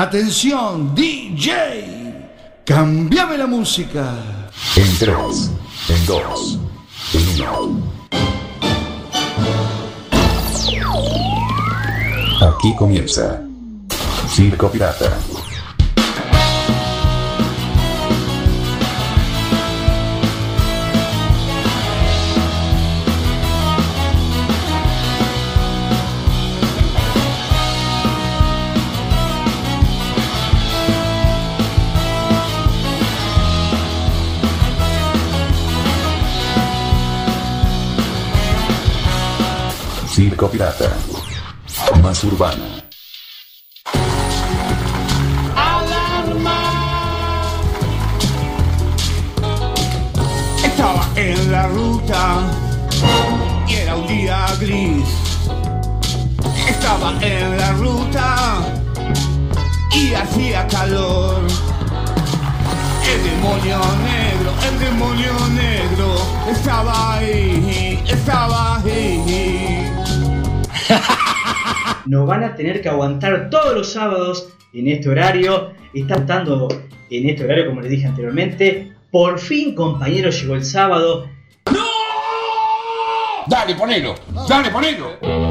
Atención, DJ. Cambiame la música. En 3, en 2, en 1. Aquí comienza Circo Pirata. Circo Pirata. Más urbana. Estaba en la ruta y era un día gris. Estaba en la ruta y hacía calor. El demonio negro, el demonio negro estaba ahí, estaba ahí. Nos van a tener que aguantar todos los sábados en este horario. Está estando en este horario, como les dije anteriormente. Por fin, compañeros, llegó el sábado. Dale, ponelo, dale, ponelo.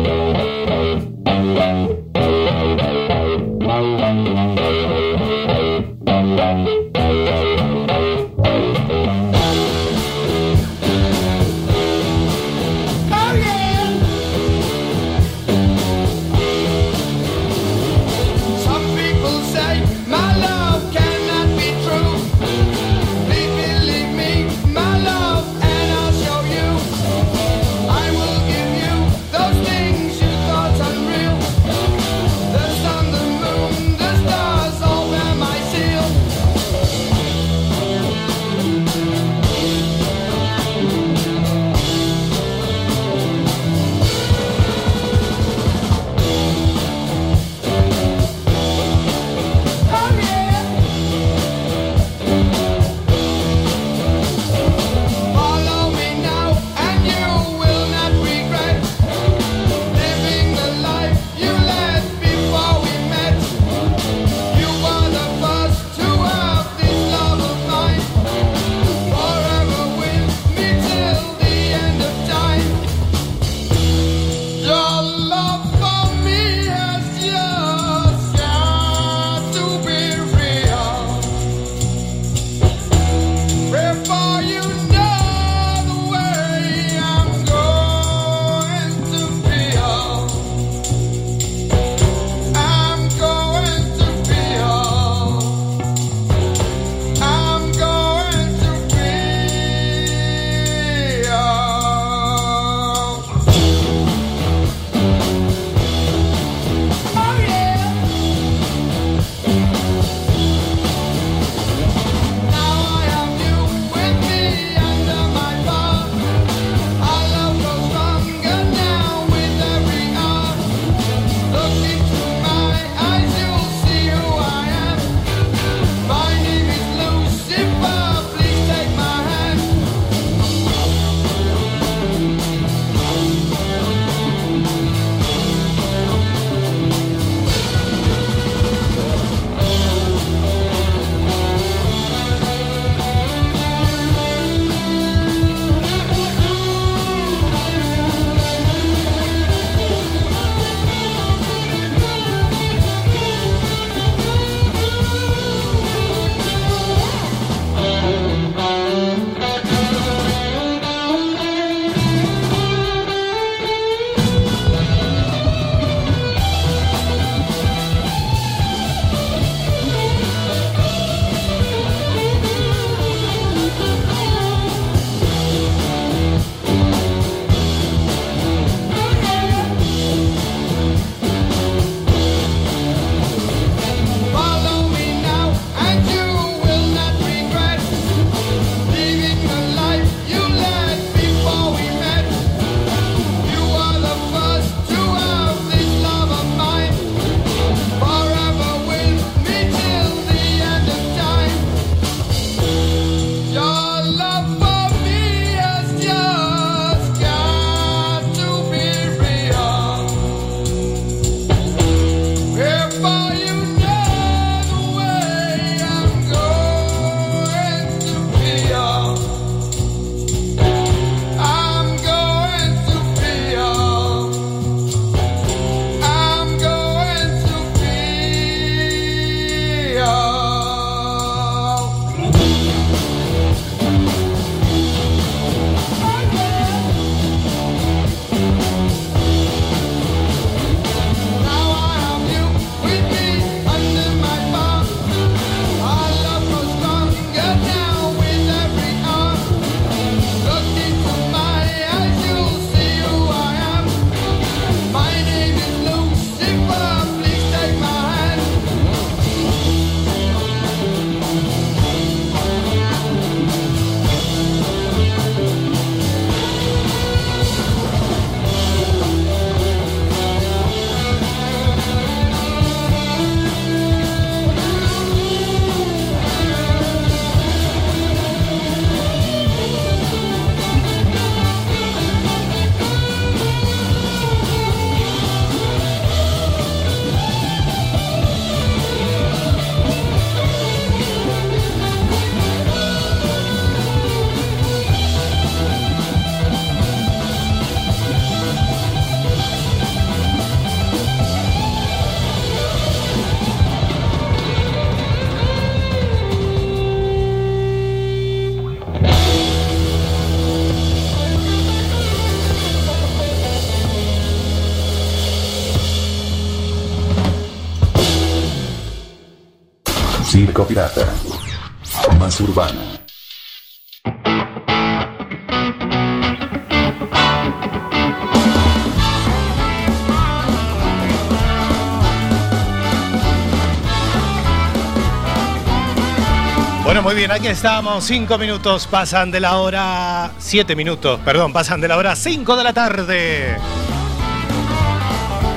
Bueno, muy bien, aquí estamos. Cinco minutos pasan de la hora. Siete minutos, perdón, pasan de la hora cinco de la tarde.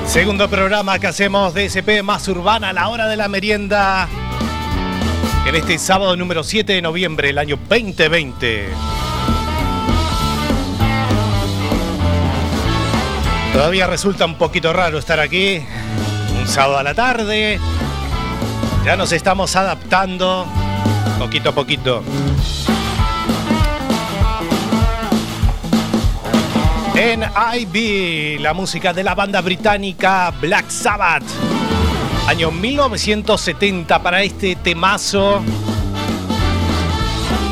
Segundo programa que hacemos de SP más urbana, la hora de la merienda. En este sábado número 7 de noviembre del año 2020. Todavía resulta un poquito raro estar aquí. Un sábado a la tarde. Ya nos estamos adaptando poquito a poquito. En IB, la música de la banda británica Black Sabbath. Año 1970 para este temazo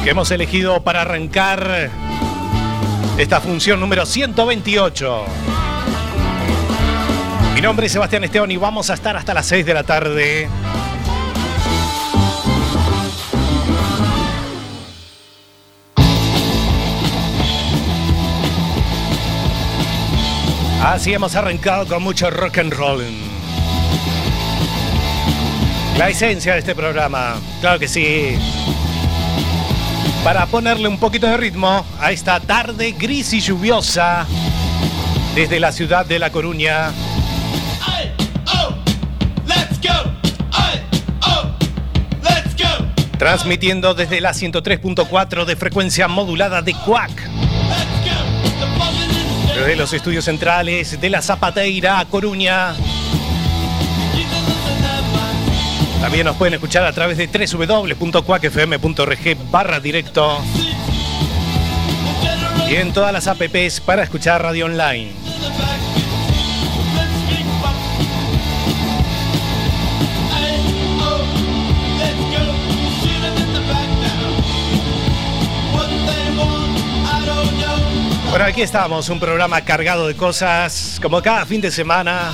que hemos elegido para arrancar esta función número 128. Mi nombre es Sebastián Esteban y vamos a estar hasta las 6 de la tarde. Así hemos arrancado con mucho rock and roll. La esencia de este programa, claro que sí. Para ponerle un poquito de ritmo a esta tarde gris y lluviosa desde la ciudad de La Coruña. Oh, oh. Transmitiendo desde la 103.4 de frecuencia modulada de Quack. Desde los estudios centrales de la Zapateira, Coruña. También nos pueden escuchar a través de www.cuacfm.org barra directo y en todas las apps para escuchar radio online. Bueno, aquí estamos, un programa cargado de cosas, como cada fin de semana.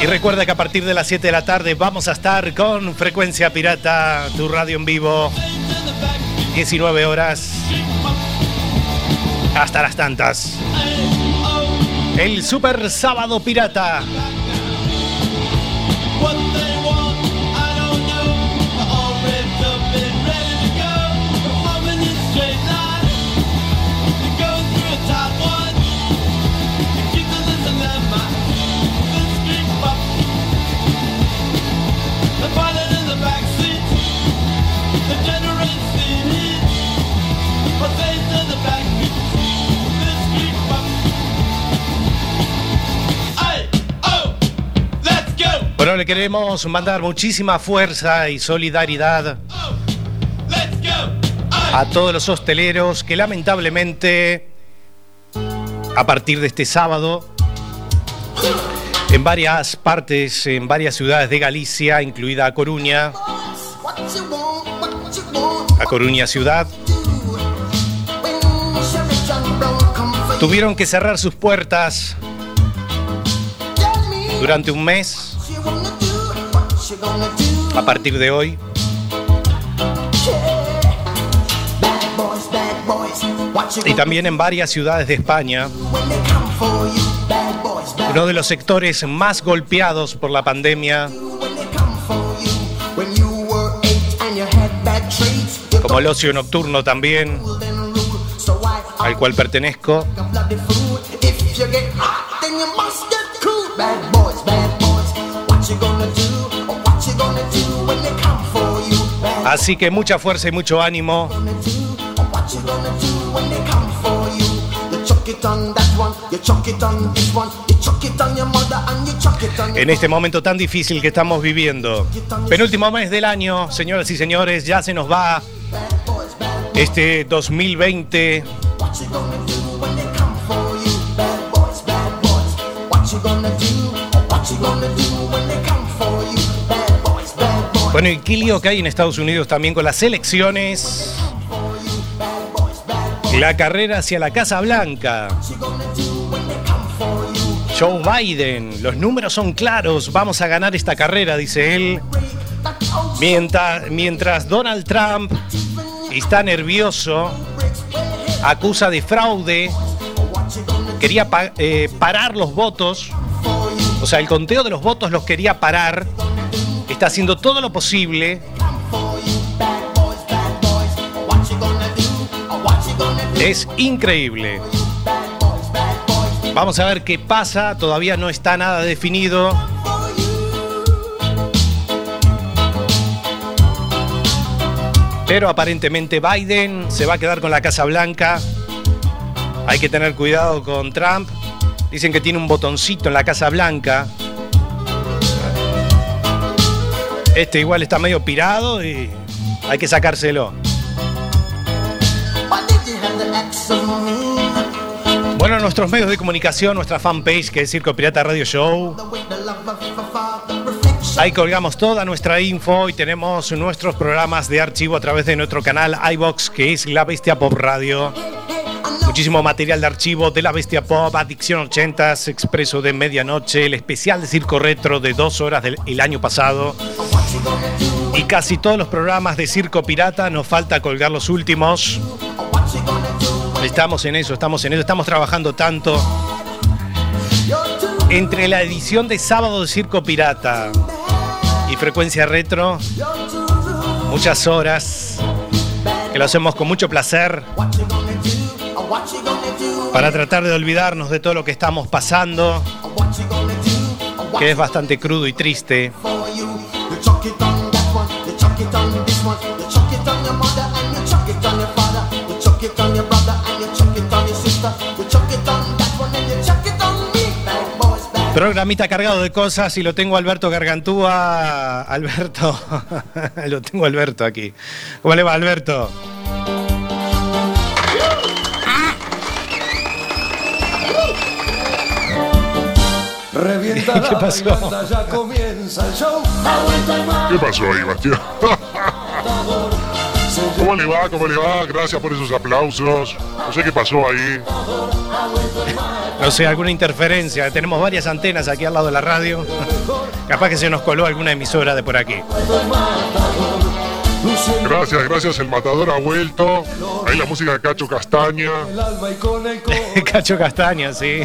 Y recuerda que a partir de las 7 de la tarde vamos a estar con Frecuencia Pirata, tu radio en vivo, 19 horas, hasta las tantas. El Super Sábado Pirata. Le queremos mandar muchísima fuerza y solidaridad a todos los hosteleros que lamentablemente a partir de este sábado en varias partes, en varias ciudades de Galicia, incluida Coruña, A Coruña ciudad, tuvieron que cerrar sus puertas durante un mes a partir de hoy. Y también en varias ciudades de España, uno de los sectores más golpeados por la pandemia, como el ocio nocturno también, al cual pertenezco. Así que mucha fuerza y mucho ánimo. En este momento tan difícil que estamos viviendo. Penúltimo mes del año, señoras y señores, ya se nos va este 2020. Bueno, y qué lío que hay en Estados Unidos también con las elecciones. La carrera hacia la Casa Blanca. Joe Biden, los números son claros, vamos a ganar esta carrera, dice él. Mientras, mientras Donald Trump está nervioso, acusa de fraude, quería eh, parar los votos, o sea, el conteo de los votos los quería parar, está haciendo todo lo posible. Es increíble. Vamos a ver qué pasa, todavía no está nada definido. Pero aparentemente Biden se va a quedar con la Casa Blanca. Hay que tener cuidado con Trump. Dicen que tiene un botoncito en la Casa Blanca. Este igual está medio pirado y hay que sacárselo. Bueno, nuestros medios de comunicación, nuestra fanpage que es Circo Pirata Radio Show. Ahí colgamos toda nuestra info y tenemos nuestros programas de archivo a través de nuestro canal iBox, que es La Bestia Pop Radio. Muchísimo material de archivo de La Bestia Pop, Adicción 80s, Expreso de Medianoche, el especial de Circo Retro de dos horas del el año pasado. Y casi todos los programas de Circo Pirata, nos falta colgar los últimos. Estamos en eso, estamos en eso, estamos trabajando tanto. Entre la edición de sábado de Circo Pirata y Frecuencia Retro, muchas horas que lo hacemos con mucho placer para tratar de olvidarnos de todo lo que estamos pasando, que es bastante crudo y triste. Programita cargado de cosas y lo tengo Alberto Gargantúa. Alberto, lo tengo Alberto aquí. ¿Cómo le va, Alberto? Revienta ¿Qué la pasó? ya comienza el show. ¿Qué pasó ahí, Bastián? ¿Cómo le va? ¿Cómo le va? Gracias por esos aplausos. No sé qué pasó ahí. No sé, alguna interferencia. Tenemos varias antenas aquí al lado de la radio. Capaz que se nos coló alguna emisora de por aquí. Gracias, gracias. El matador ha vuelto. Ahí la música de Cacho Castaña. El alma y con el corazón. Cacho Castaña, sí.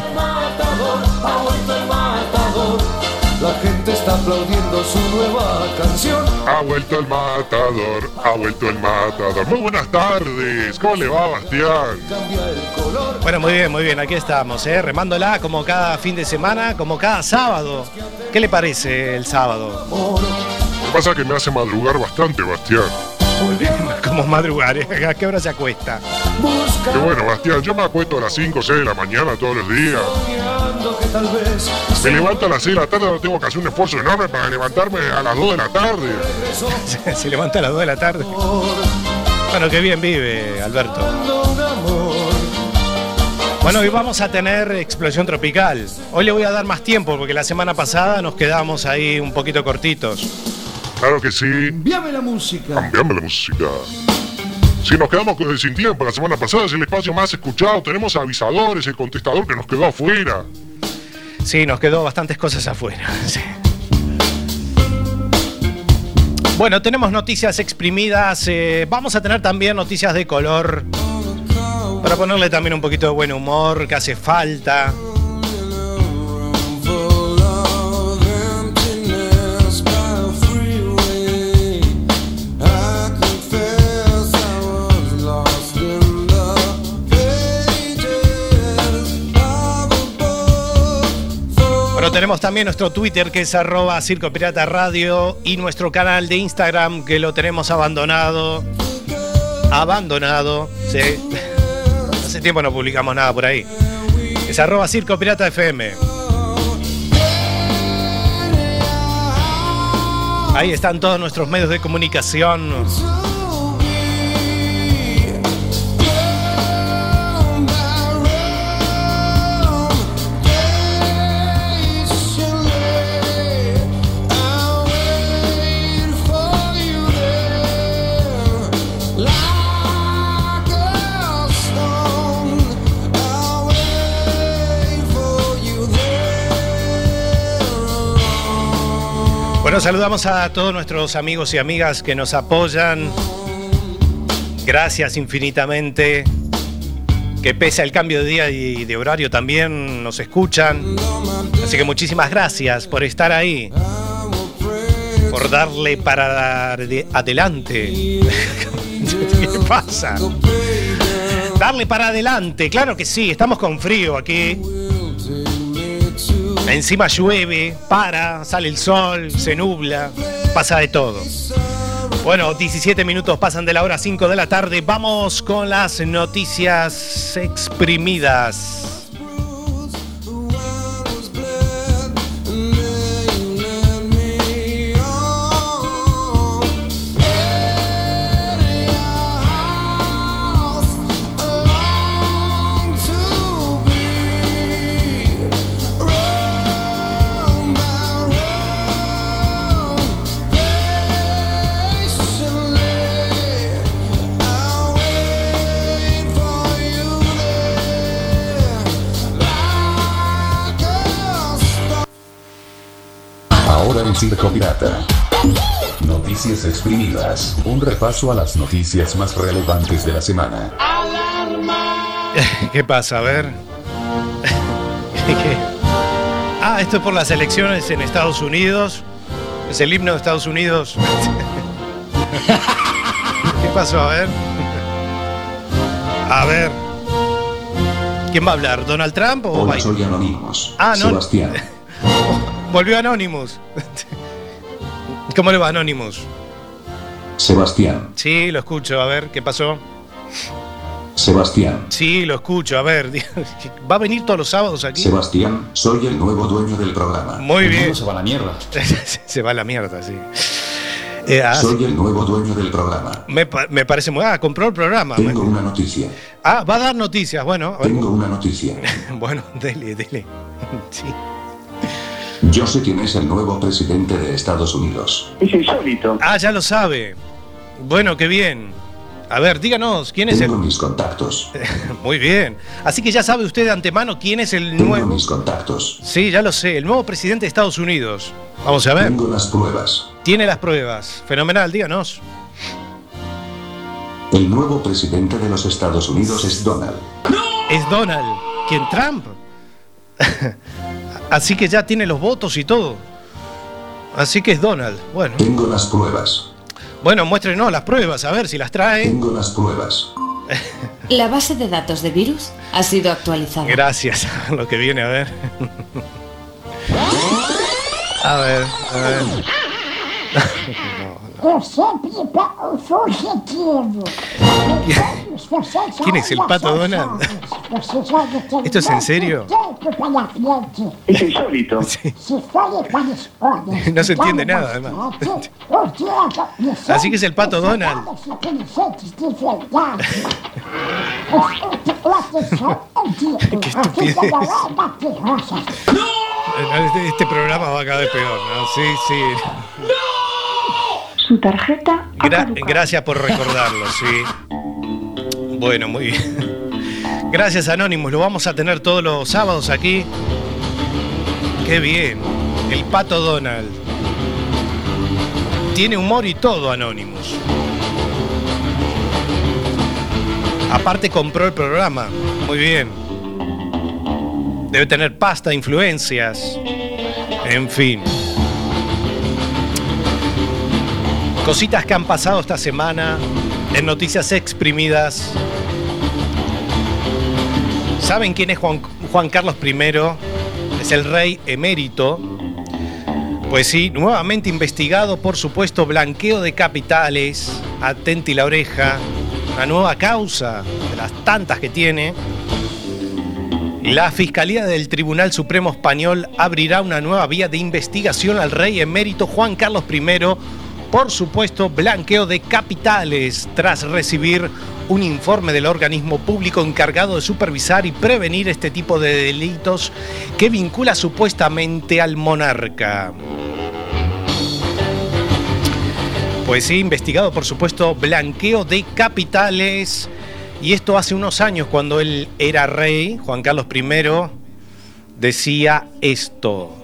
La gente está aplaudiendo su nueva canción. Ha vuelto el matador. Ha vuelto el matador. Muy buenas tardes. ¿Cómo le va, Bastián? Cambia el color. Bueno, muy bien, muy bien. Aquí estamos, ¿eh? remándola como cada fin de semana, como cada sábado. ¿Qué le parece el sábado? Lo que pasa es que me hace madrugar bastante, Bastián. Como madrugar, ¿eh? ¿a qué hora se acuesta? Qué bueno, Bastián. Yo me acuesto a las 5 o 6 de la mañana todos los días. Me levanto a las 6 de la tarde. No tengo que hacer un esfuerzo enorme para levantarme a las 2 de la tarde. Se levanta a las 2 de la tarde. Bueno, qué bien vive, Alberto. Bueno, hoy vamos a tener explosión tropical. Hoy le voy a dar más tiempo porque la semana pasada nos quedamos ahí un poquito cortitos. Claro que sí. Envíame la música. Cambiame la música. Si nos quedamos con- sin tiempo, la semana pasada es el espacio más escuchado. Tenemos avisadores, el contestador que nos quedó afuera. Sí, nos quedó bastantes cosas afuera. sí. Bueno, tenemos noticias exprimidas. eh, vamos a tener también noticias de color. Para ponerle también un poquito de buen humor, que hace falta. Tenemos también nuestro Twitter que es arroba Circo Pirata Radio y nuestro canal de Instagram que lo tenemos abandonado. Abandonado. Hace tiempo no publicamos nada por ahí. Es arroba Circo Pirata FM. Ahí están todos nuestros medios de comunicación. Bueno, saludamos a todos nuestros amigos y amigas que nos apoyan. Gracias infinitamente. Que pese al cambio de día y de horario también nos escuchan. Así que muchísimas gracias por estar ahí. Por darle para adelante. ¿Qué pasa? Darle para adelante, claro que sí, estamos con frío aquí. Encima llueve, para, sale el sol, se nubla, pasa de todo. Bueno, 17 minutos pasan de la hora 5 de la tarde. Vamos con las noticias exprimidas. Pirata. Noticias exprimidas. Un repaso a las noticias más relevantes de la semana. ¿Qué pasa? A ver. ¿Qué? Ah, esto es por las elecciones en Estados Unidos. Es el himno de Estados Unidos. ¿Qué pasó? A ver. A ver. ¿Quién va a hablar? ¿Donald Trump o Hola, Biden? soy Anonymous. Ah, no. Sebastián. Volvió Anonymous. ¿Cómo le va Anonymous? Sebastián. Sí, lo escucho. A ver, ¿qué pasó? Sebastián. Sí, lo escucho. A ver, ¿va a venir todos los sábados aquí? Sebastián, soy el nuevo dueño del programa. Muy bien. se va a la mierda. Se va a la mierda, sí. Eh, ah, Soy el nuevo dueño del programa. me, pa- me parece muy. Ah, compró el programa. Tengo una noticia. Ah, va a dar noticias. Bueno. Tengo una noticia. bueno, dele, dele. Sí. Yo sé quién es el nuevo presidente de Estados Unidos. Es insólito. Ah, ya lo sabe. Bueno, qué bien. A ver, díganos, ¿quién es Tengo el...? mis contactos. Muy bien. Así que ya sabe usted de antemano quién es el Tengo nuevo... mis contactos. Sí, ya lo sé, el nuevo presidente de Estados Unidos. Vamos a ver. Tengo las pruebas. Tiene las pruebas. Fenomenal, díganos. El nuevo presidente de los Estados Unidos es Donald. Es Donald. ¿Quién? Trump. Así que ya tiene los votos y todo. Así que es Donald. Bueno, Tengo las pruebas. bueno, muéstrenos las pruebas, a ver si las trae. Tengo las pruebas. La base de datos de virus ha sido actualizada. Gracias a lo que viene, a ver. A ver, a ver. ¿Quién es el pato Donald? ¿Esto es en serio? Es insólito. Sí. No se entiende nada, además. Así que es el pato Donald. Qué estupidez. Este, este programa va cada vez peor, ¿no? Sí, sí. Su tarjeta ha Gra- caducado. gracias por recordarlo, sí. Bueno, muy bien. Gracias, Anonymous. Lo vamos a tener todos los sábados aquí. Qué bien. El pato Donald. Tiene humor y todo, Anonymous. Aparte compró el programa. Muy bien. Debe tener pasta, influencias. En fin. Cositas que han pasado esta semana en noticias exprimidas. ¿Saben quién es Juan, Carlos I? Es el rey emérito. Pues sí, nuevamente investigado por supuesto blanqueo de capitales. Atenti la oreja. Una nueva causa de las tantas que tiene. La Fiscalía del Tribunal Supremo Español abrirá una nueva vía de investigación al rey emérito Juan Carlos I por supuesto blanqueo de capitales tras recibir un informe del organismo público encargado de supervisar y prevenir este tipo de delitos que vincula supuestamente al monarca. Pues sí, investigado por supuesto blanqueo de capitales. Y esto hace unos años cuando él era rey, Juan Carlos I, decía esto.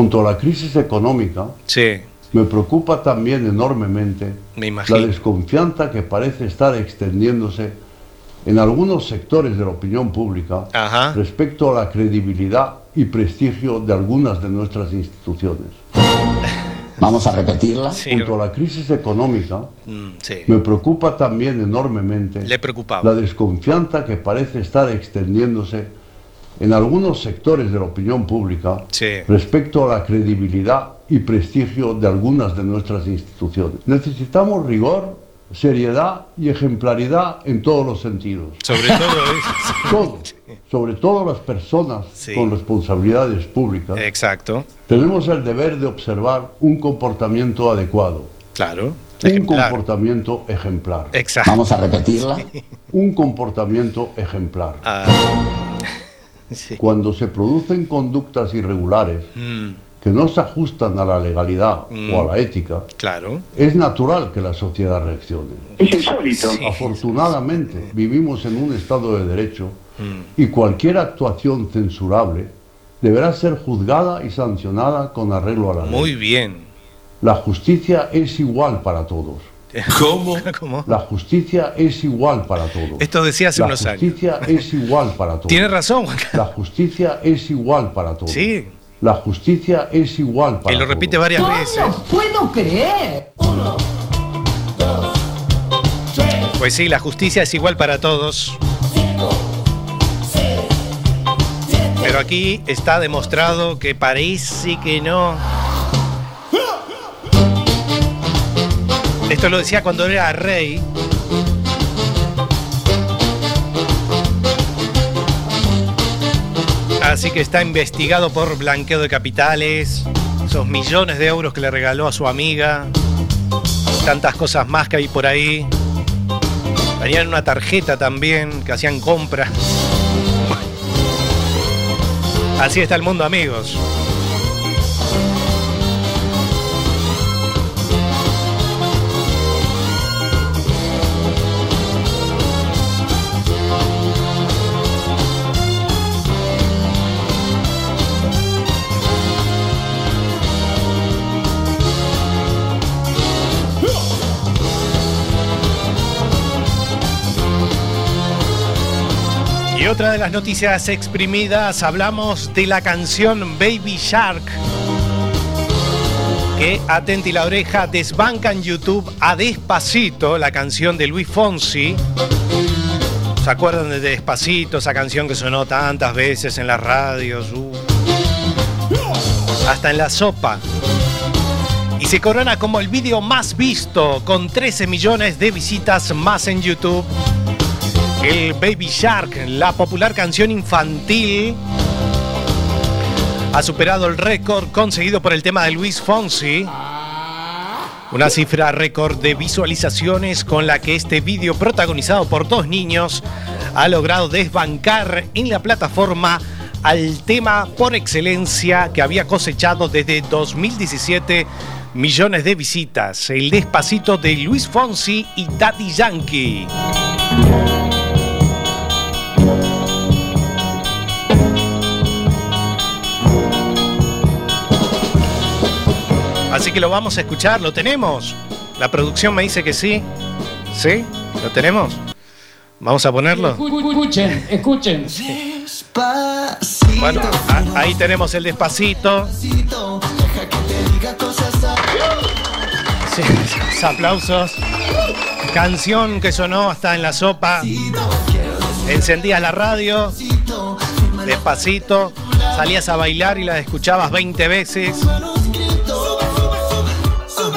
Junto a la crisis económica, Sí, me preocupa también enormemente me la desconfianza que parece estar extendiéndose en algunos sectores de la opinión pública Ajá. respecto a la credibilidad y prestigio de algunas de nuestras instituciones. Vamos a repetirla. Sí, Junto a la crisis económica, mm, sí. me preocupa también enormemente Le preocupaba. la desconfianza que parece estar extendiéndose en algunos sectores de la opinión pública Sí. respecto a la credibilidad y prestigio de algunas de nuestras instituciones. Necesitamos rigor, seriedad y ejemplaridad en todos los sentidos. Sobre todo eso. Todos, sobre todo las personas Sí. con responsabilidades públicas, Exacto, tenemos el deber de observar un comportamiento adecuado, claro. un Ejemplar. comportamiento ejemplar, Exacto. Vamos a repetirla. un comportamiento ejemplar. Ah, sí. Cuando se producen conductas irregulares Mm, que no se ajustan a la legalidad Mm. o a la ética, claro. es natural que la sociedad reaccione. Es insólito. Sí. Afortunadamente, vivimos en un Estado de Derecho Mm, y cualquier actuación censurable deberá ser juzgada y sancionada con arreglo a la ley. muy bien. La justicia es igual para todos. ¿Cómo? ¿Cómo? La justicia es igual para todos. Esto decía hace La unos años. justicia es igual para todos. Tiene razón, Juan Carlos. La justicia es igual para todos. Sí, La justicia es igual para y lo todos. repite varias veces. puedo creer! Pues sí, la justicia es igual para todos. Pero aquí está demostrado que parece que no. Esto lo decía cuando era rey. Así que está investigado por blanqueo de capitales, esos millones de euros que le regaló a su amiga, tantas cosas más que hay por ahí. Tenían una tarjeta también, que hacían compras. Así está el mundo, amigos. Otra de las noticias exprimidas, hablamos de la canción Baby Shark. Que atenti la oreja, desbanca en YouTube a Despacito, la canción de Luis Fonsi. ¿Se acuerdan de Despacito, esa canción que sonó tantas veces en las radios? Uh. Hasta en la sopa. Y se corona como el vídeo más visto, con 13 millones de visitas más en YouTube. El Baby Shark, la popular canción infantil, ha superado el récord conseguido por el tema de Luis Fonsi. Una cifra récord de visualizaciones con la que este vídeo protagonizado por dos niños ha logrado desbancar en la plataforma al tema por excelencia que había cosechado desde 2017 millones de visitas, el despacito de Luis Fonsi y Daddy Yankee. Así que lo vamos a escuchar, lo tenemos. La producción me dice que sí. ¿Sí? ¿Lo tenemos? Vamos a ponerlo. Escuchen, escuchen. Bueno, a- ahí tenemos el despacito. Sí, los aplausos. Canción que sonó hasta en la sopa. Encendías la radio. Despacito. Salías a bailar y la escuchabas 20 veces.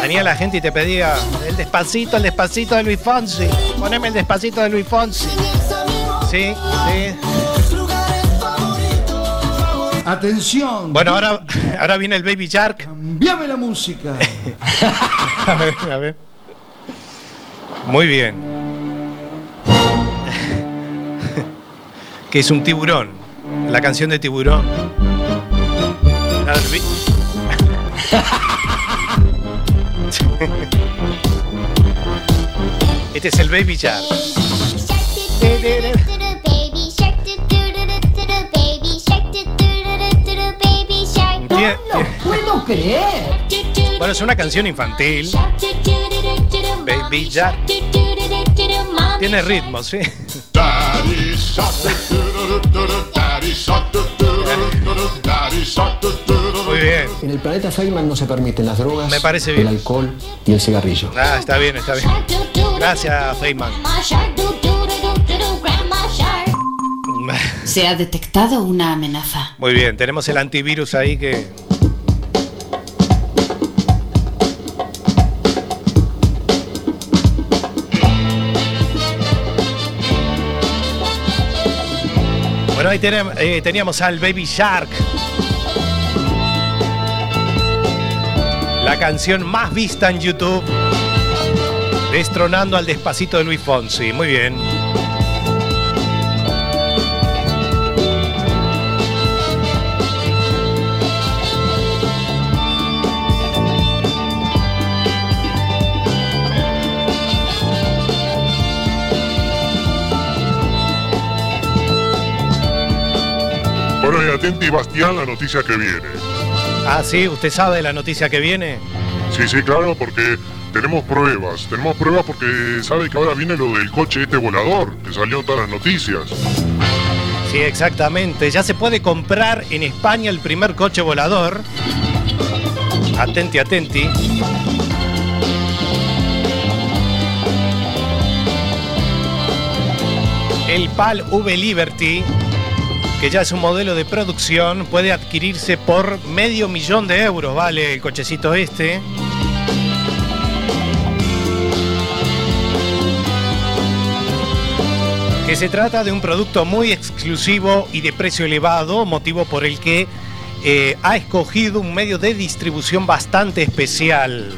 Venía la gente y te pedía el despacito, el despacito de Luis Fonsi. Poneme el despacito de Luis Fonsi. Sí, sí. Atención. Bueno, ahora, ahora viene el Baby Shark. Cambiame la música. A ver, a ver. Muy bien. que es un tiburón. La canción de tiburón. Este es el Baby Shark. Tiene- No puedo creer. Bueno, es una canción infantil. Baby Shark. Tiene ritmo, sí. Daddy shark, do-do-do-do-do, daddy shark, do-do-do-do-do, daddy shark, do-do-do-do. Muy bien. En el planeta Feynman no se permiten las drogas, Me parece el bien. alcohol y el cigarrillo. Ah, está bien, está bien. Gracias, Feynman. Se ha detectado una amenaza. Muy bien, tenemos el antivirus ahí que. Bueno, ahí tenem- eh, teníamos al Baby Shark. La canción más vista en YouTube. Destronando al despacito de Luis Fonsi. Muy bien. Bueno, y atenti, Bastián, la noticia que viene. Ah, sí, ¿usted sabe la noticia que viene? Sí, sí, claro, porque tenemos pruebas. Tenemos pruebas porque sabe que ahora viene lo del coche este volador, que salió en todas las noticias. Sí, exactamente. Ya se puede comprar en España el primer coche volador. Atenti, atenti. El PAL V Liberty, que ya es un modelo de producción, puede adquirirse por medio millón de euros, vale el cochecito este. Se trata de un producto muy exclusivo y de precio elevado, motivo por el que eh, ha escogido un medio de distribución bastante especial.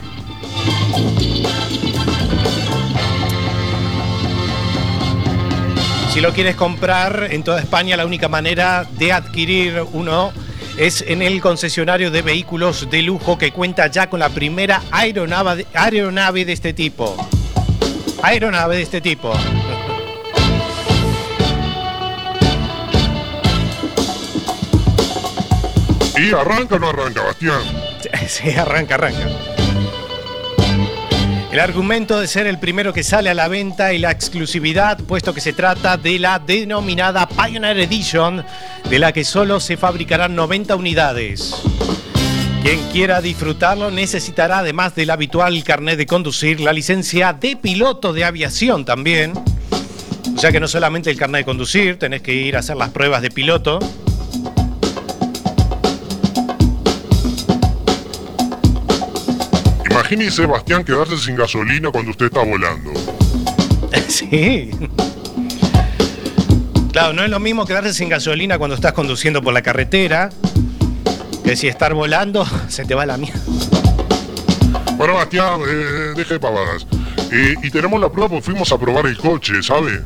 Si lo quieres comprar en toda España, la única manera de adquirir uno es en el concesionario de vehículos de lujo que cuenta ya con la primera aeronave, aeronave de este tipo. Aeronave de este tipo. ¿Y arranca o no arranca, Bastián? Sí, arranca, arranca. El argumento de ser el primero que sale a la venta y la exclusividad, puesto que se trata de la denominada Pioneer Edition, de la que solo se fabricarán 90 unidades. Quien quiera disfrutarlo necesitará, además del habitual carnet de conducir, la licencia de piloto de aviación también. O sea que no solamente el carnet de conducir, tenés que ir a hacer las pruebas de piloto. Imagínese, Bastián, quedarse sin gasolina cuando usted está volando. Sí. Claro, no es lo mismo quedarse sin gasolina cuando estás conduciendo por la carretera que si estar volando se te va la mierda. Bueno, Bastián, eh, deje de pavadas. Eh, y tenemos la prueba porque fuimos a probar el coche, ¿sabe?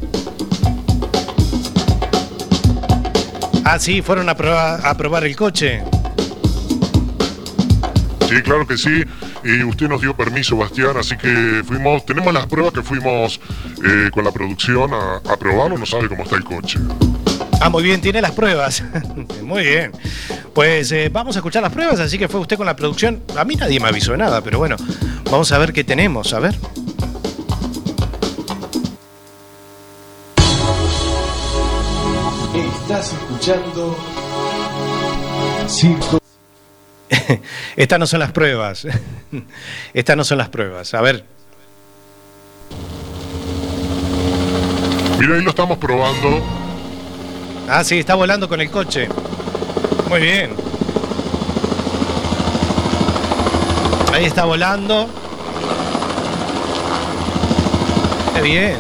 Ah, sí, fueron a, probar- a probar el coche. Sí, claro que sí. Y usted nos dio permiso, Bastián, así que fuimos, tenemos las pruebas que fuimos eh, con la producción a, a probarlo, no sabe cómo está el coche. Ah, muy bien, tiene las pruebas. muy bien. Pues eh, vamos a escuchar las pruebas, así que fue usted con la producción. A mí nadie me avisó de nada, pero bueno, vamos a ver qué tenemos, a ver. Estás escuchando Circo. Estas no son las pruebas. Estas no son las pruebas. A ver. Mira, ahí lo estamos probando. Ah, sí, está volando con el coche. Muy bien. Ahí está volando. Qué bien.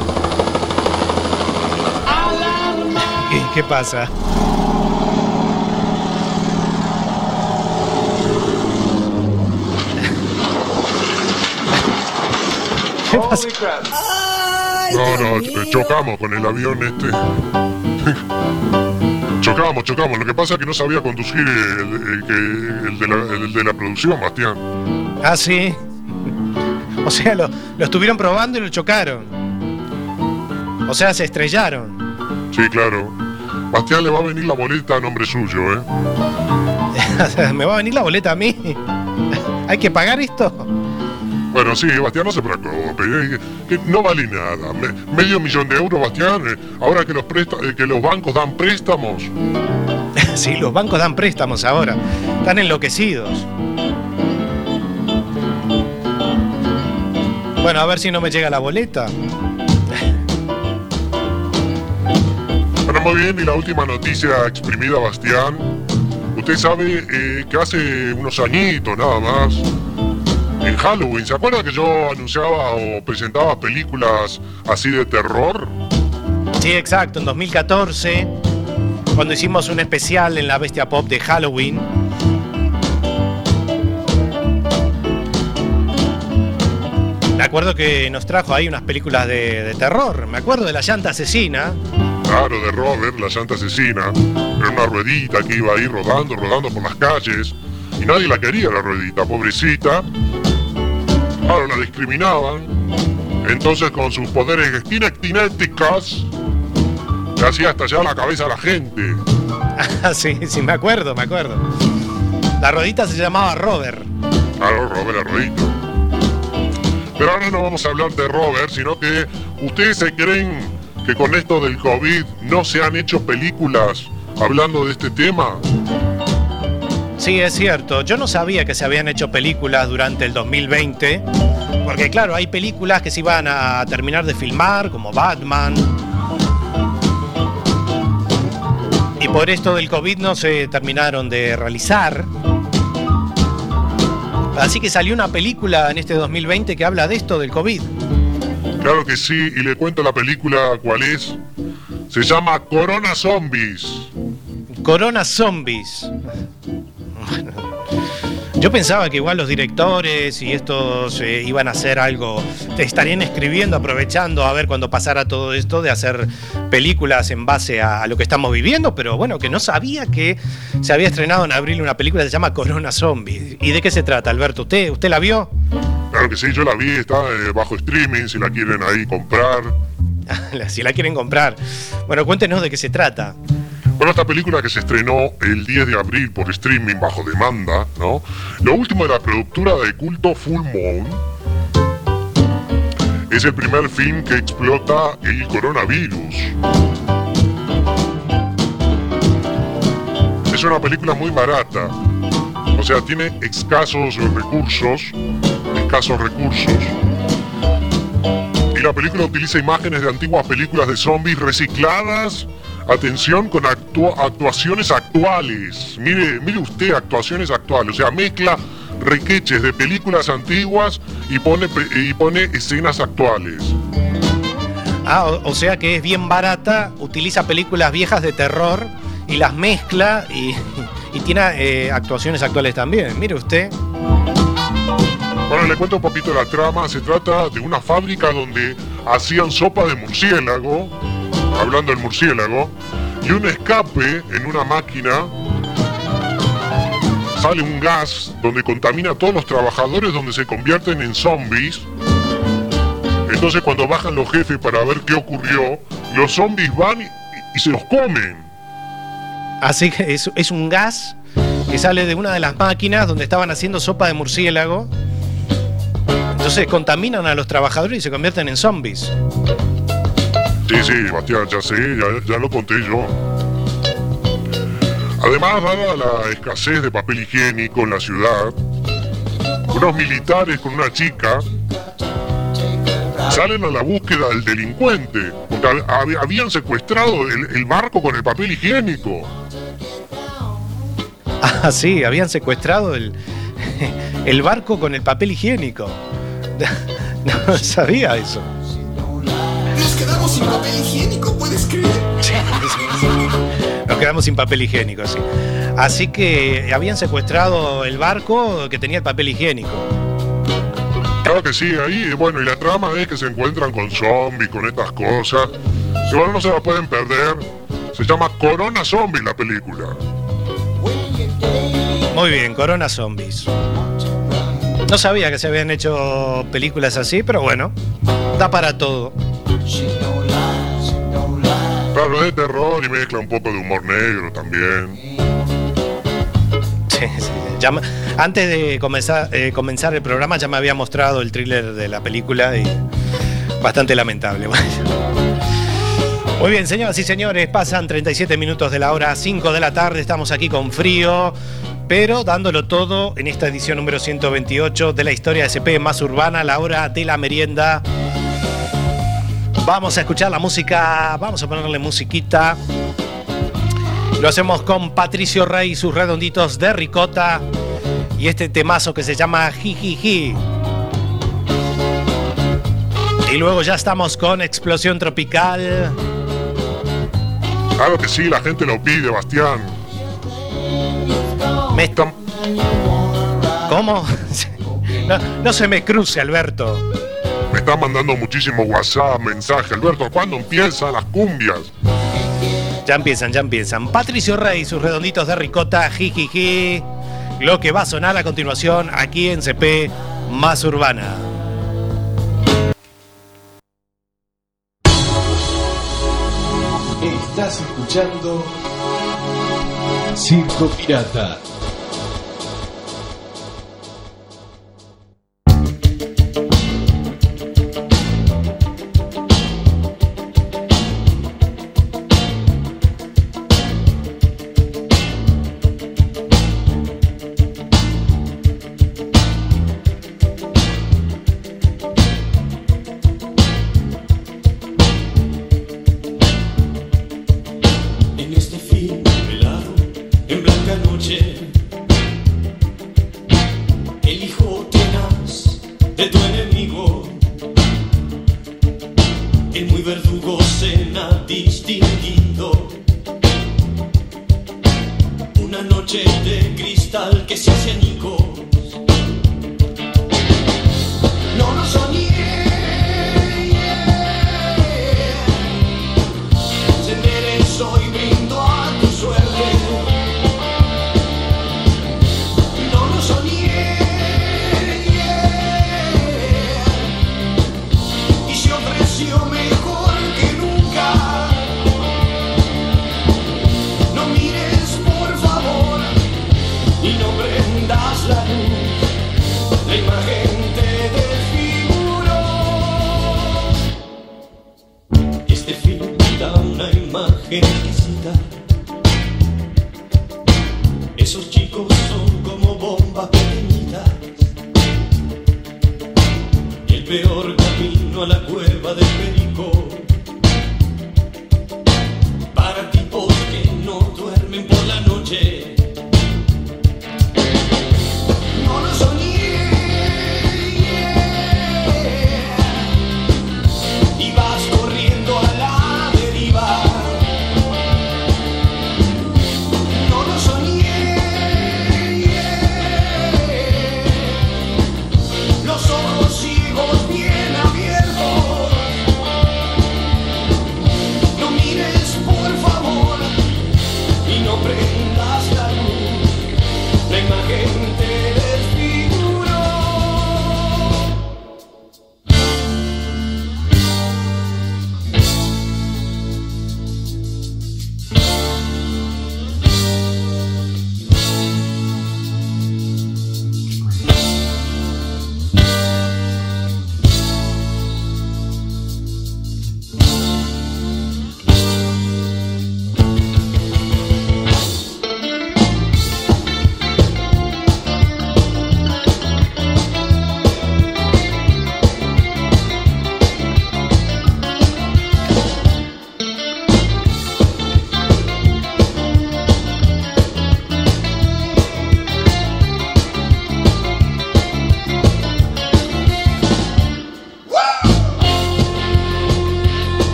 ¿Qué, qué pasa? ¿Qué pasa? No, no, ch- chocamos con el avión este. chocamos, chocamos. Lo que pasa es que no sabía conducir el, el que- el de, la, el de la producción, Bastián. Ah, sí. O sea, lo, lo estuvieron probando y lo chocaron. O sea, se estrellaron. Sí, claro. Bastián le va a venir la boleta a nombre suyo, ¿eh? ¿Me va a venir la boleta a mí? ¿Hay que pagar esto? Bueno, sí, Bastián, no se preocupe. eh, que no vale nada. Me- medio millón de euros, Bastián. eh, ahora que los, presta- eh, que los bancos dan préstamos. Sí, los bancos dan préstamos ahora. Están enloquecidos. Bueno, a ver si no me llega la boleta. Bueno, muy bien, y la última noticia exprimida, Bastián. Usted sabe eh, que hace unos añitos nada más, en Halloween, ¿se acuerda que yo anunciaba o presentaba películas así de terror? Sí, exacto, en 2014, cuando hicimos un especial en la Bestia Pop de Halloween. Me acuerdo que nos trajo ahí unas películas de, de terror. Me acuerdo de La Llanta Asesina. Claro, de Robert, la santa asesina. Era una ruedita que iba ahí rodando, rodando por las calles. Y nadie la quería, la ruedita, pobrecita. Claro, la discriminaban. Entonces, con sus poderes kinectinéticos, le hacía estallar la cabeza a la gente. Ah, sí, sí, me acuerdo, me acuerdo. La rodita se llamaba Robert. Claro, Robert la ruedita. Pero ahora no vamos a hablar de Robert, sino que ustedes se creen que con esto del COVID no se han hecho películas hablando de este tema. Sí, es cierto. Yo no sabía que se habían hecho películas durante el 2020. Porque claro, hay películas que se iban a terminar de filmar, como Batman. Y por esto del COVID no se terminaron de realizar. Así que salió una película en este 2020 que habla de esto del COVID. Claro que sí, y le cuento la película cuál es. Se llama Corona Zombies. Corona Zombies. Bueno, Yo pensaba que igual los directores y estos eh, iban a hacer algo, te estarían escribiendo, aprovechando a ver cuando pasara todo esto de hacer películas en base a, a lo que estamos viviendo, pero bueno, que no sabía que se había estrenado en abril una película que se llama Corona Zombies. ¿Y de qué se trata, Alberto? ¿Usted, usted la vio? Claro que sí, yo la vi, está eh, bajo streaming, si la quieren ahí comprar. si la quieren comprar. Bueno, cuéntenos de qué se trata. Bueno, esta película que se estrenó el 10 de abril por streaming bajo demanda, ¿no? Lo último de la productora de culto Full Moon es el primer film que explota el coronavirus. Es una película muy barata, o sea, tiene escasos recursos, escasos recursos. Y la película utiliza imágenes de antiguas películas de zombies recicladas. Atención con actua- actuaciones actuales. Mire, mire usted actuaciones actuales. O sea, mezcla requeches de películas antiguas y pone, y pone escenas actuales. Ah, o, o sea que es bien barata, utiliza películas viejas de terror y las mezcla y, y tiene eh, actuaciones actuales también. Mire usted. Bueno, le cuento un poquito la trama. Se trata de una fábrica donde hacían sopa de murciélago, hablando del murciélago, y un escape en una máquina. Sale un gas donde contamina a todos los trabajadores, donde se convierten en zombies. Entonces cuando bajan los jefes para ver qué ocurrió, los zombies van y, y se los comen. Así que es, es un gas que sale de una de las máquinas donde estaban haciendo sopa de murciélago. Entonces contaminan a los trabajadores y se convierten en zombies. Sí, sí, Bastián, ya sé, ya, ya lo conté yo. Además, dada la escasez de papel higiénico en la ciudad, unos militares con una chica salen a la búsqueda del delincuente, porque hab- hab- habían secuestrado el, el barco con el papel higiénico. Ah, sí, habían secuestrado el, el barco con el papel higiénico. No sabía eso. Nos quedamos sin papel higiénico, ¿puedes creer? Nos quedamos sin papel higiénico, sí. Así que habían secuestrado el barco que tenía el papel higiénico. Claro que sí, ahí, bueno, y la trama es que se encuentran con zombies, con estas cosas. Bueno, no se la pueden perder. Se llama Corona Zombie la película. Muy bien, Corona Zombies. No sabía que se habían hecho películas así, pero bueno, da para todo. Claro, es de terror y mezcla un poco de humor negro también. Sí, sí. Antes de comenzar, eh, comenzar el programa ya me había mostrado el thriller de la película y bastante lamentable. Muy bien, señoras y señores, pasan 37 minutos de la hora 5 de la tarde, estamos aquí con frío, pero dándolo todo en esta edición número 128 de la historia de SP más urbana, la hora de la merienda. Vamos a escuchar la música, vamos a ponerle musiquita. Lo hacemos con Patricio Rey y sus redonditos de ricota y este temazo que se llama Jijiji. Y luego ya estamos con Explosión Tropical. Claro que sí, la gente lo pide, Bastián. Me ¿Cómo? No, no se me cruce, Alberto. Me están mandando muchísimos WhatsApp, mensajes. Alberto, ¿cuándo empiezan las cumbias? Ya empiezan, ya empiezan. Patricio Rey y sus redonditos de ricota, jijiji. Lo que va a sonar a continuación aquí en CP Más Urbana. Estás escuchando Circo Pirata.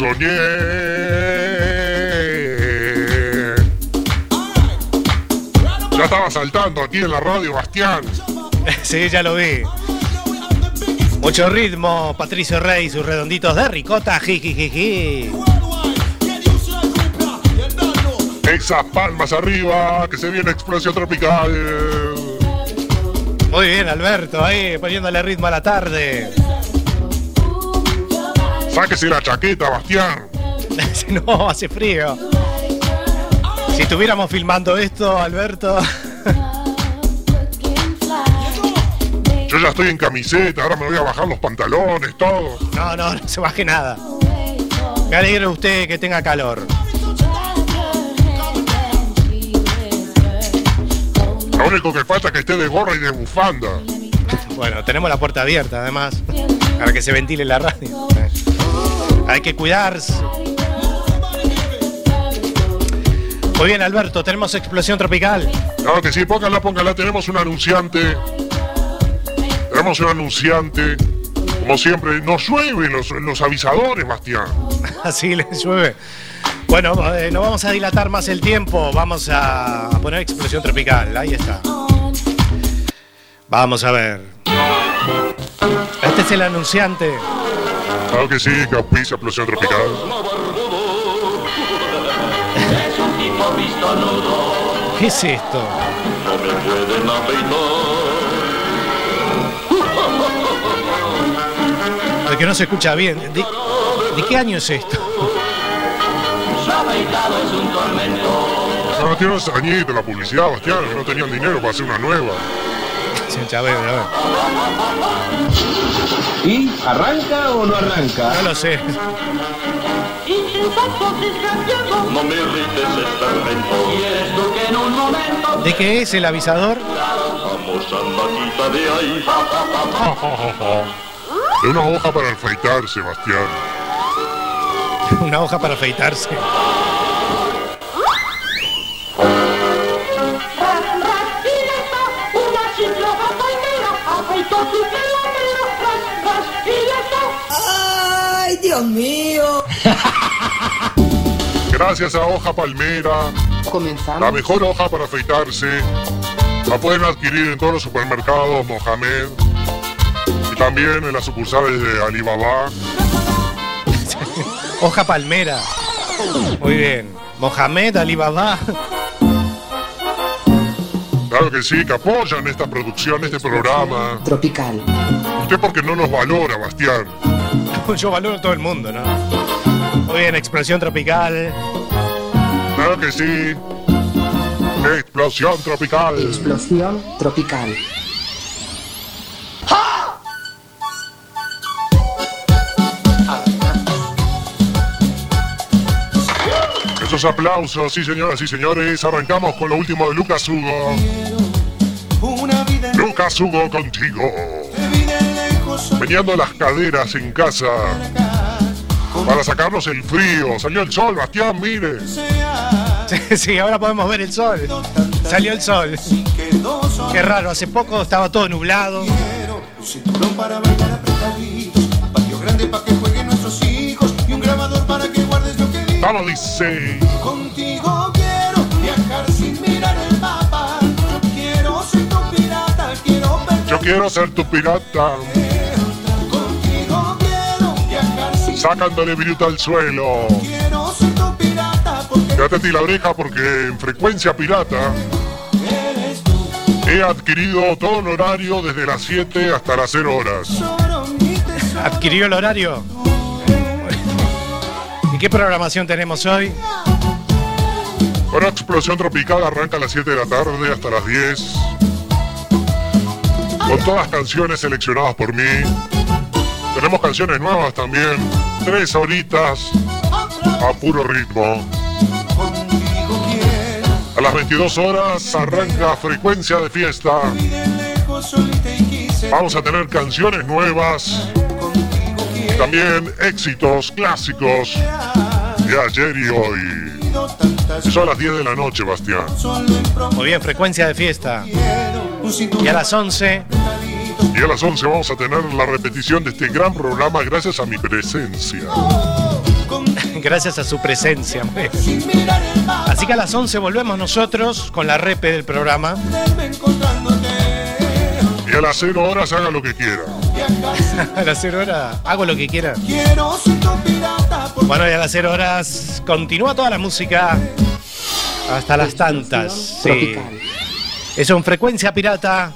Soñé. Ya estaba saltando aquí en la radio, Bastián. Sí, ya lo vi. Mucho ritmo, Patricio Rey, sus redonditos de ricota, jijijiji. Esas palmas arriba, que se viene explosión tropical. Muy bien, Alberto, ahí poniéndole ritmo a la tarde. Sáquese la chaqueta, Bastián. No, hace frío. Si estuviéramos filmando esto, Alberto. Yo ya estoy en camiseta, ahora me voy a bajar los pantalones, todo. No, no, no se baje nada. Me alegra usted que tenga calor. Lo único que falta es que esté de gorra y de bufanda. Bueno, tenemos la puerta abierta además, para que se ventile la radio. Hay que cuidarse. Muy bien, Alberto, tenemos explosión tropical. Claro que sí, póngala, póngala. Tenemos un anunciante. Tenemos un anunciante. Como siempre, nos llueven los, los avisadores, Bastián. Así le llueve. Bueno, eh, no vamos a dilatar más el tiempo. Vamos a poner explosión tropical. Ahí está. Vamos a ver. Este es el anunciante. Claro que sí, que auspicia explosión tropical. Es un tipo pistonudo. ¿Qué es esto? No me pueden afeitar. El que no se escucha bien. ¿De, de qué año es esto? Su afeitado es un tormento. No, tiene unos añitos la publicidad, Bastián, que no tenían dinero para hacer una nueva. Sí, ya veo, ya veo. ¿Y arranca o no arranca? No lo sé. No me irrites, esperpento. ¿Quieres tú que en un momento ¿De qué es el avisador? vamos andaquita de ahí? De una hoja para afeitar, Sebastián. Una hoja para afeitarse. Dios mío! Gracias a Hoja Palmera, la mejor hoja para afeitarse. La pueden adquirir en todos los supermercados Mohamed y también en las sucursales de Alibaba. Hoja palmera. Muy bien. Mohamed Alibaba. Claro que sí, que apoyan esta producción, este programa. Tropical. Usted porque no nos valora, Bastián. Yo valoro a todo el mundo, ¿no? Muy bien, explosión tropical. Claro que sí. Explosión tropical. Explosión tropical. Esos aplausos, sí señoras y señores. Arrancamos con lo último de Lucas Hugo. Lucas Hugo contigo. Meneando las caderas en casa. Para sacarnos el frío. Salió el sol, Bastián, mire. Sí, sí, ahora podemos ver el sol. Salió el sol. Qué raro, hace poco estaba todo nublado. Un cinturón para bailar apretaditos. Un patio grande para que jueguen nuestros hijos. Y un grabador para que guardes lo que digo. Vamos, dice. Contigo quiero viajar sin mirar el mapa. Quiero ser tu pirata. Quiero Yo quiero ser tu pirata. Sacándole viruta al suelo. Quiero ser tu pirata porque Quédate a ti la oreja porque en frecuencia pirata he adquirido todo el horario desde las 7 hasta las 0 horas. ¿Adquirió el horario? ¿Y qué programación tenemos hoy? Ahora Explosión Tropical arranca a las 7 de la tarde hasta las 10. Con todas canciones seleccionadas por mí. Tenemos canciones nuevas también. Tres horitas a puro ritmo. A las 22 horas arranca Frecuencia de Fiesta. Vamos a tener canciones nuevas. También éxitos clásicos de ayer y hoy. son las 10 de la noche, Bastián. Muy bien, frecuencia de fiesta. Y a las 11, Y a las 11 vamos a tener la repetición de este gran programa gracias a mi presencia. gracias a su presencia. Así que a las 11 volvemos nosotros con la repe del programa. Y a las 0 horas haga lo que quiera. A las 0 horas hago lo que quiera. Bueno, y a las 0 horas continúa toda la música hasta las tantas. Sí. Eso en frecuencia pirata.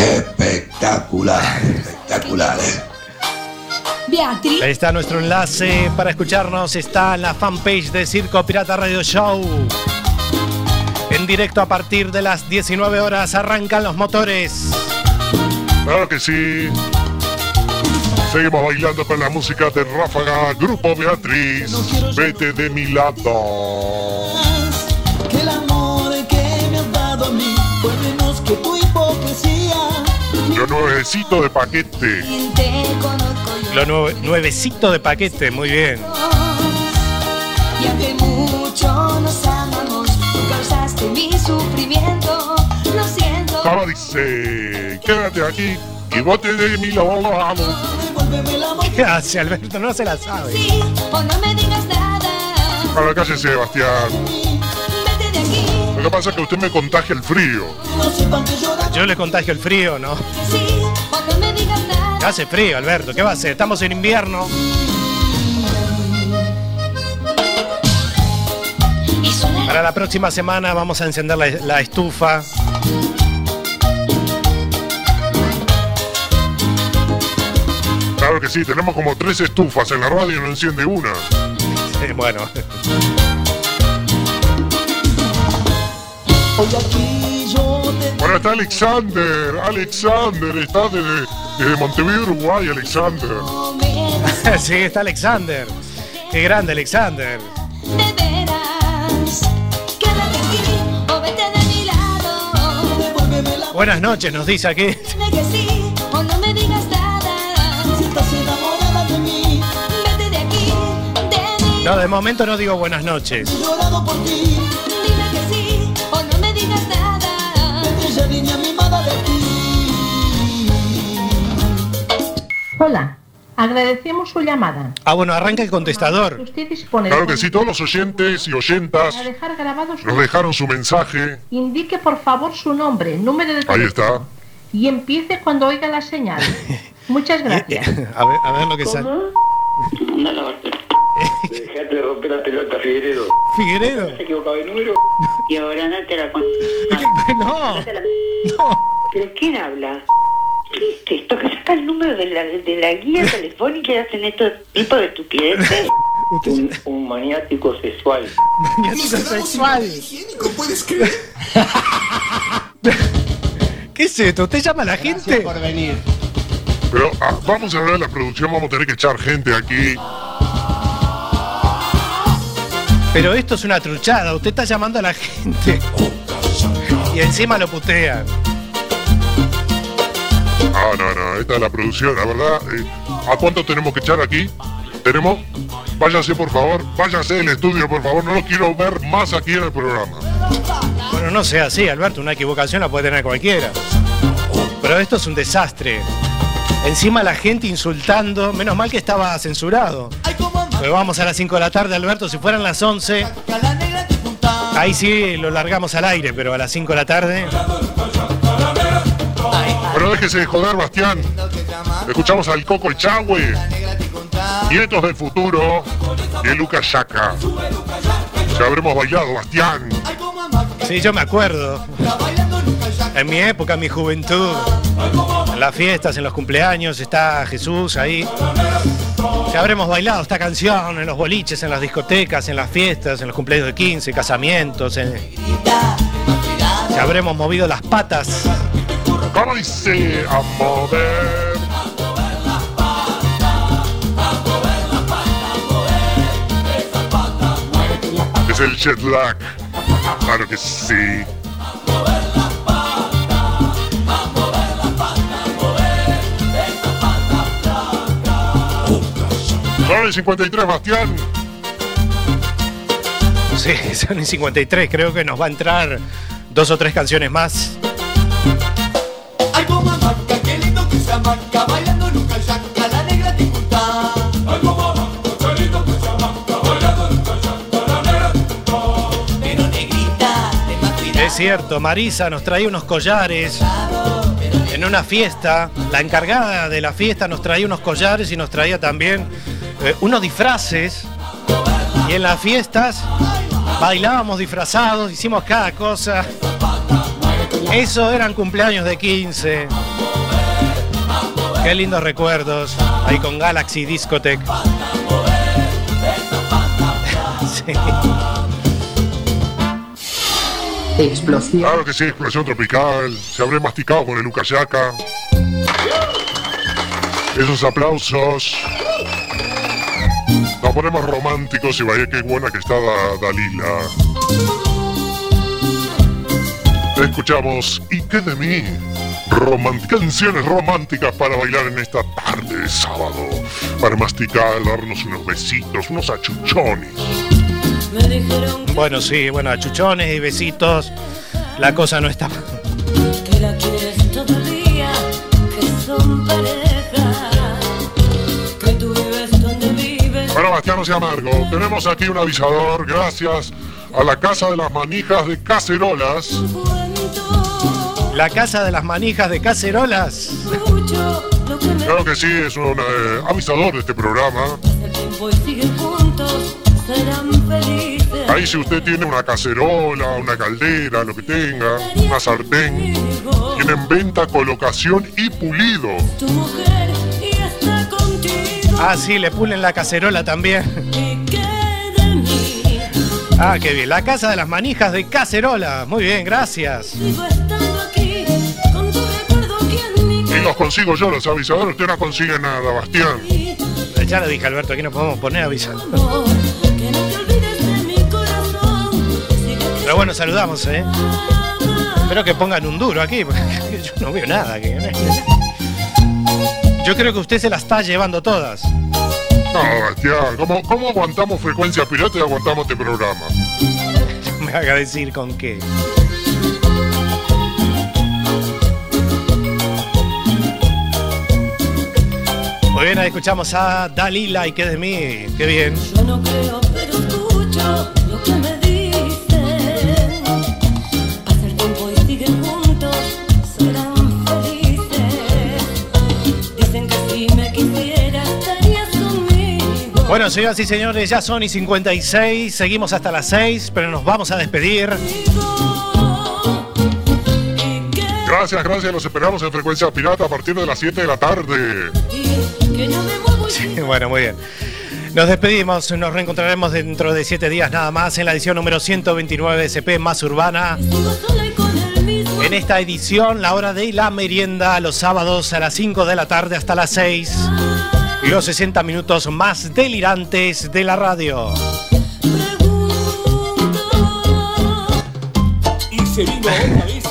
Espectacular, espectacular, ¿eh? Beatriz, Ahí está nuestro enlace para escucharnos. Está en la fanpage de Circo Pirata Radio Show. En directo a partir de las 19 horas arrancan los motores. Claro que sí. Seguimos bailando con la música de Ráfaga, Grupo Beatriz. Vete de mi lado. Nuevecito de paquete. Lo nue- nuevecito de paquete, muy bien. Y aunque mucho nos amamos, tú causaste mi sufrimiento. Lo siento. Como dice, quédate aquí y bote de. Devuélveme el amor ¿Qué hace Alberto? No se la sabe. Sí, o no me digas nada. A la calle Sebastián. Vete de aquí. Lo que pasa es que usted me contagia el frío. no sepan que llora. Yo le contagio el frío, ¿no? Sí, o no me digas nada. Hace frío, Alberto. ¿Qué va a hacer? Estamos en invierno. Para la próxima semana vamos a encender la, la estufa. Claro que sí, tenemos como tres estufas en la radio y no enciende una. Eh, bueno, Hoy aquí Bueno, está Alexander. Alexander está desde, desde Montevideo, Uruguay, Alexander. sí, está Alexander. Qué grande, Alexander. de veras. Quédate aquí o vete de mi lado. devuélveme el amor Buenas noches, nos dice aquí. No, de momento no digo buenas noches. Hola, agradecemos su llamada. Ah, bueno, arranca el contestador. Usted dispone Claro que sí, todos los oyentes y oyentas dejar su nos dejaron su mensaje. Indique por favor su nombre, número de Ahí teléfono está. y empiece cuando oiga la señal. Muchas gracias. A ver, a ver lo que sale. Dejate de romper la pelota, Figueredo. Figueredo. Se equivocado de número. Y ahora no te la. No. ¿Pero quién habla? ¿Qué es esto? Que saca el número de la, de la guía telefónica y hacen estos tipo de estupideces. Un, un maniático sexual. Maniático sexual. ¿Puedes creer? ¿Qué es esto? ¿Usted llama a la gente? por venir. Pero ah, vamos a ver la producción, vamos a tener que echar gente aquí. Pero esto es una truchada. Usted está llamando a la gente. Y encima lo putean. Ah, no, no, esta es la producción, la verdad. eh, ¿A cuánto tenemos que echar aquí? ¿Tenemos? Váyase, por favor, váyase del estudio, por favor, no lo quiero ver más aquí en el programa. Bueno, no sea así, Alberto, una equivocación la puede tener cualquiera. Pero esto es un desastre. Encima la gente insultando, menos mal que estaba censurado. Pues vamos a las 5 de la tarde, Alberto, si fueran las 11, ahí sí lo largamos al aire, pero a las 5 de la tarde... Déjese de joder, Bastián. Escuchamos al Coco Echagüe, Nietos del Futuro el Lucas Yaca. Ya habremos bailado, Bastián. Sí, yo me acuerdo. En mi época, en mi juventud, en las fiestas, en los cumpleaños, está Jesús ahí. Ya habremos bailado esta canción en los boliches, en las discotecas, en las fiestas, en los cumpleaños de 15, casamientos. en- Ya habremos movido las patas. ¿Cómo dice a mover? Es el jet lag. Claro que sí. Nueve y 53, Bastián. Sí, son en 53. Creo que nos va a entrar dos o tres canciones más. Cierto, Marisa nos traía unos collares en una fiesta. La encargada de la fiesta nos traía unos collares y nos traía también eh, unos disfraces. Y en las fiestas bailábamos disfrazados, hicimos cada cosa. Eso eran cumpleaños de 15. Qué lindos recuerdos. Ahí con Galaxy Discotech. Sí. Explosión. Claro que sí, explosión tropical. Se habré masticado con el Ucayaca. Esos aplausos. Nos ponemos románticos y vaya qué buena que está Da- Dalila. Escuchamos ¿Y qué de mí? Román- canciones románticas para bailar en esta tarde de sábado. Para masticar, darnos unos besitos, unos achuchones. Bueno, sí, bueno, achuchones y besitos. La cosa no está. Que la quieres todavía, que son pareja. Que tú vives donde vives. Bueno, Bastián, no sea amargo. Tenemos aquí un avisador gracias a la Casa de las Manijas de Cacerolas. La casa de las manijas de cacerolas. Claro que sí, es un eh, avisador de este programa. Ahí si usted tiene una cacerola, una caldera, lo que tenga, una sartén, tienen venta, colocación y pulido. Tu mujer y está contigo. Ah, sí, le pulen la cacerola también. Ah, qué bien. La casa de las manijas de cacerola. Muy bien, gracias. Y los consigo yo, los avisadores. Usted no consigue nada, Bastián. Ya le dije, Alberto, aquí no podemos poner aviso. Pero bueno, saludamos, ¿eh? Espero que pongan un duro aquí, porque yo no veo nada. aquí. Yo creo que usted se la está llevando todas. No, Bastián, ¿cómo, cómo aguantamos frecuencia pirata y aguantamos este programa? Me haga decir con qué. Muy bien, ahí escuchamos a Dalila y qué de mí. Qué bien. Yo no creo, pero escucho Bueno, señoras y señores, ya son y 56. Seguimos hasta las 6, pero nos vamos a despedir. Gracias, gracias. Los esperamos en frecuencia pirata a partir de las 7 de la tarde. Sí, bueno, muy bien. Nos despedimos, nos reencontraremos dentro de 7 días nada más en la edición número 129 de SP Más Urbana. En esta edición, la hora de la merienda, los sábados a las 5 de la tarde hasta las 6. Y los 60 minutos más delirantes de la radio. Y se vino otra vez.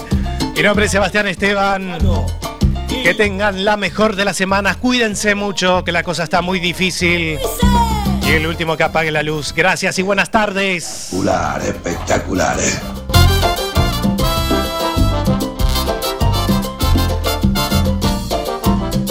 Mi nombre es Sebastián Esteban. Que tengan la mejor de las semanas. Cuídense mucho, que la cosa está muy difícil. Y el último que apague la luz. Gracias y buenas tardes. Espectacular, espectacular, ¿eh?